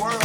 world.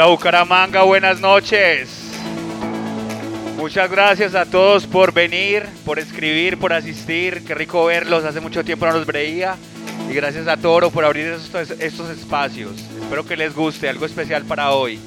Hola Bucaramanga, buenas noches. Muchas gracias a todos por venir, por escribir, por asistir. Qué rico verlos, hace mucho tiempo no los veía. Y gracias a Toro por abrir estos, estos espacios. Espero que les guste, algo especial para hoy.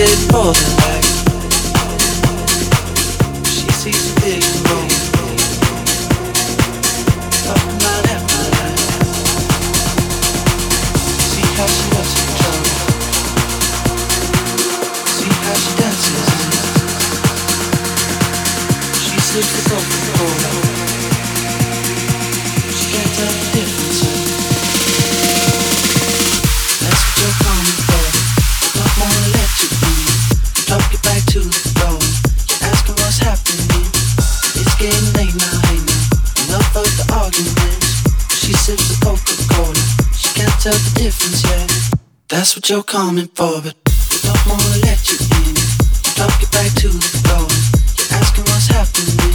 is holding back. She sees you're coming for, but we don't wanna let you in. You drop it back to the floor. You're asking what's happening.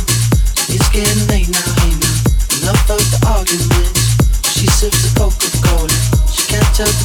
It's getting late now, hey now. Enough of the arguments. She sips the Coca-Cola. She can't tell the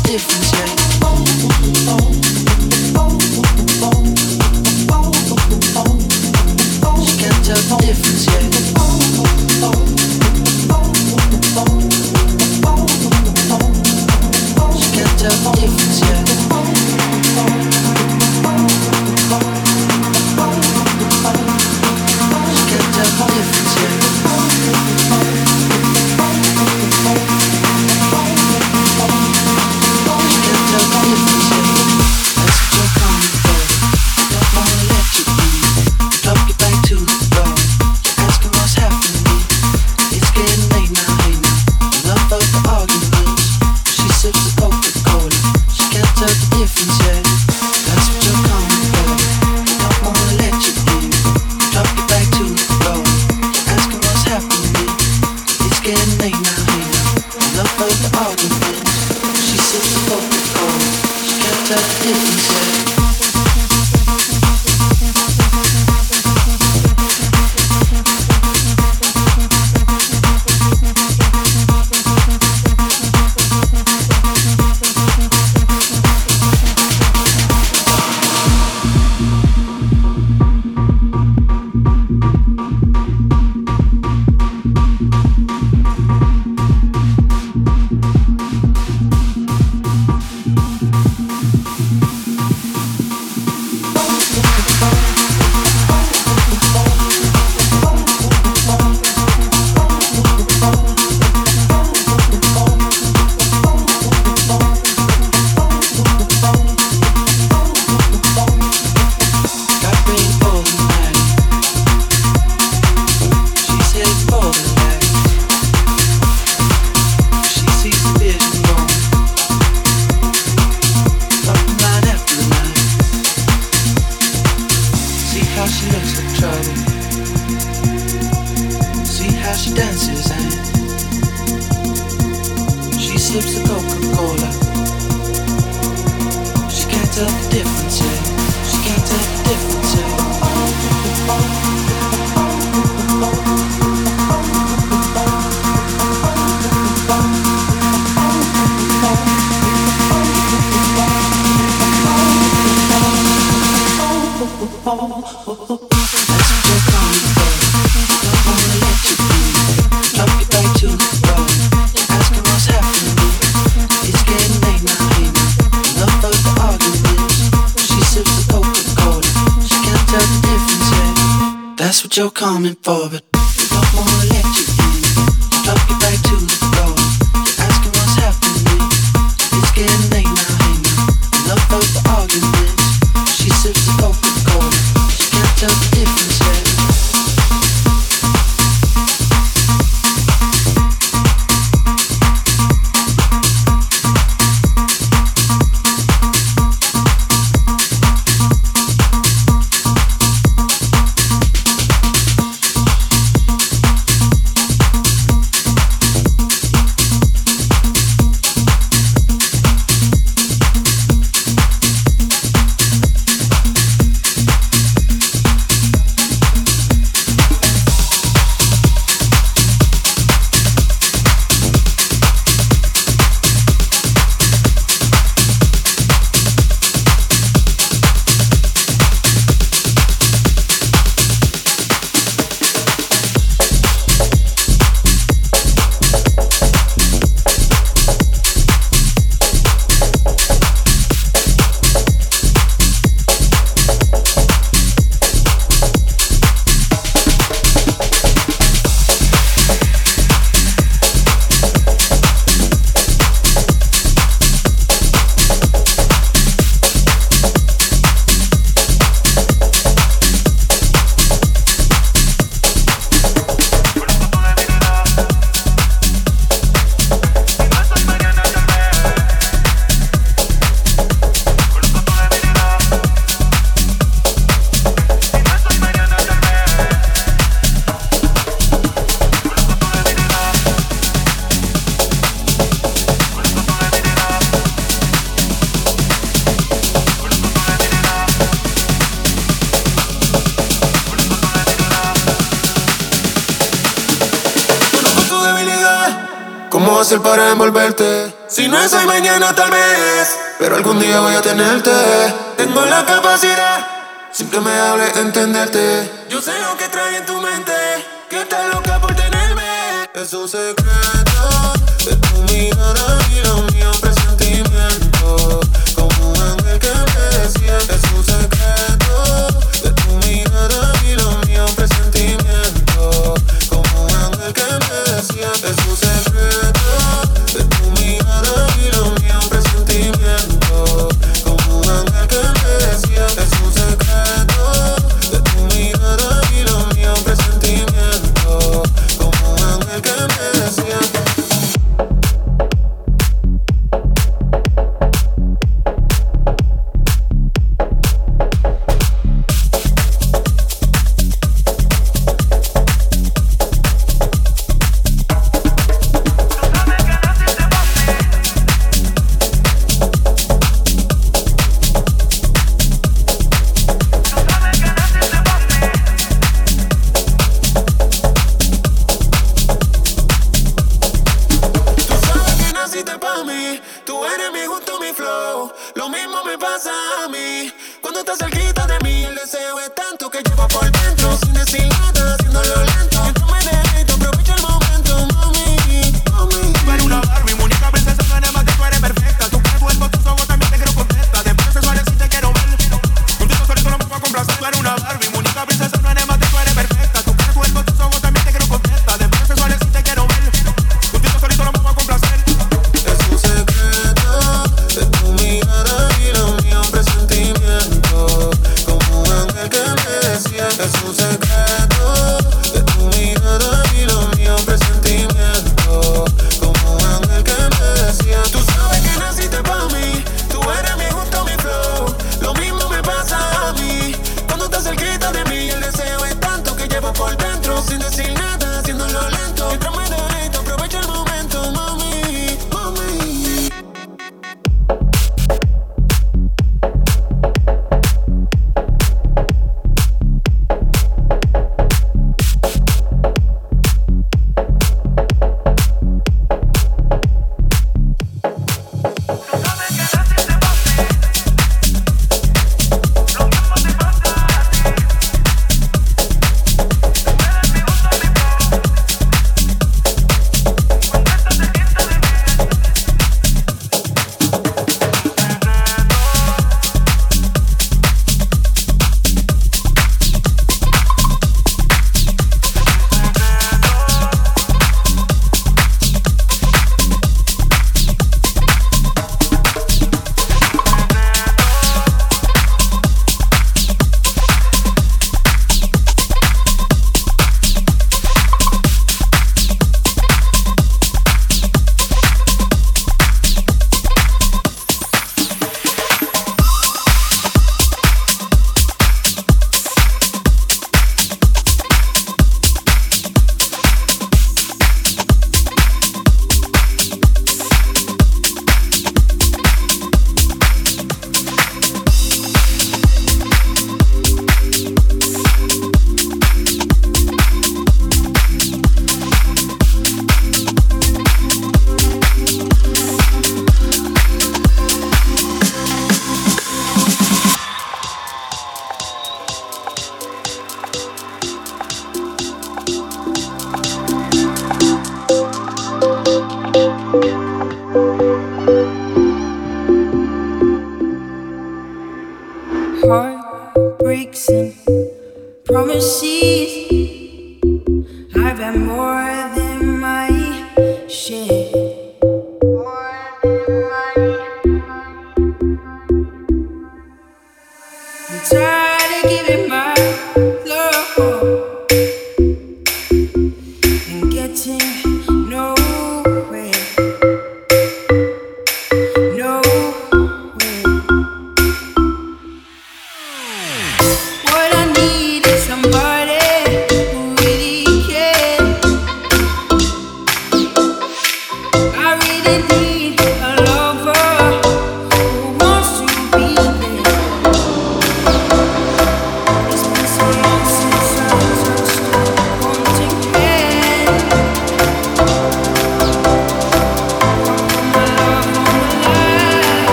Tengo la capacidad,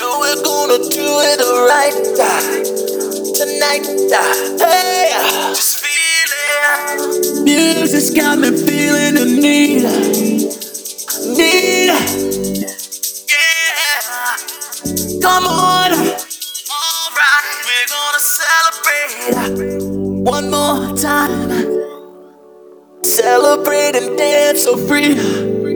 know we're gonna do it right uh, tonight. Uh, hey, uh. just feel it. Music's got me feeling the need. Need. Yeah. Come on. Alright, we're gonna celebrate one more time. Celebrate and dance so free.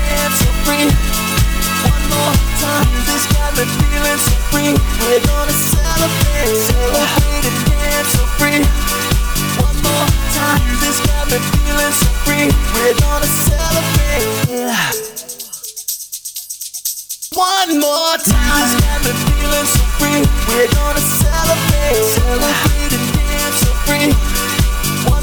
dance so free. One more time. Music's got me feeling so free. We're gonna celebrate. Celebrate and dance so free. One more time. Music's got me feeling so free. We're gonna celebrate. One more time. It's got me feeling so free. We're gonna celebrate. Celebrate and dance so free.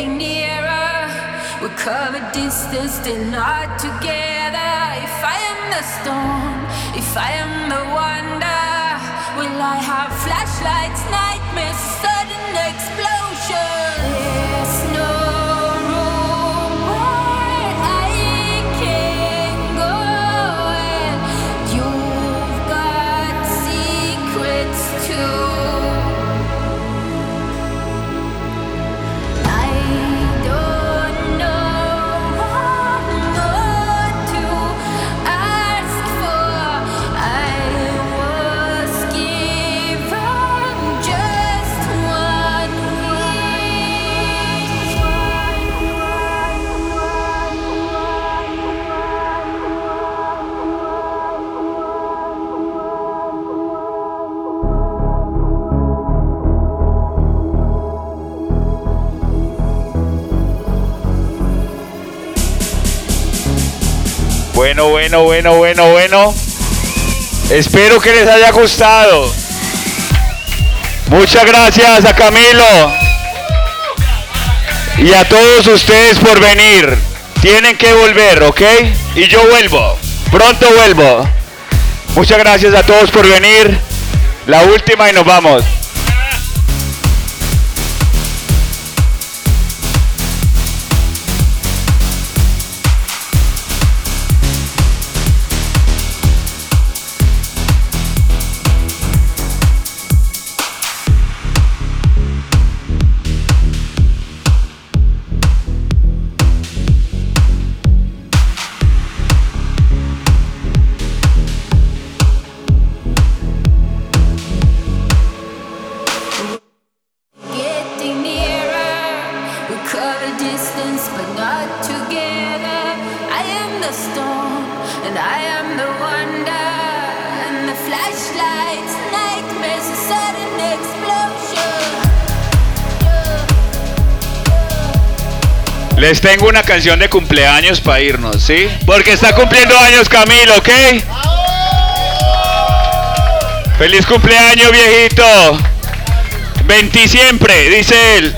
getting nearer. We cover distance, still not together. If I am the storm, if I am the wonder, will I have flashlights, nightmares, Bueno, bueno, bueno, bueno, bueno. Espero que les haya gustado. Muchas gracias a Camilo y a todos ustedes por venir. Tienen que volver, ¿ok? Y yo vuelvo. Pronto vuelvo. Muchas gracias a todos por venir. La última y nos vamos. Les tengo una canción de cumpleaños para irnos, ¿sí? Porque está cumpliendo años Camilo, ¿ok? Feliz cumpleaños, viejito. 20 siempre, dice él.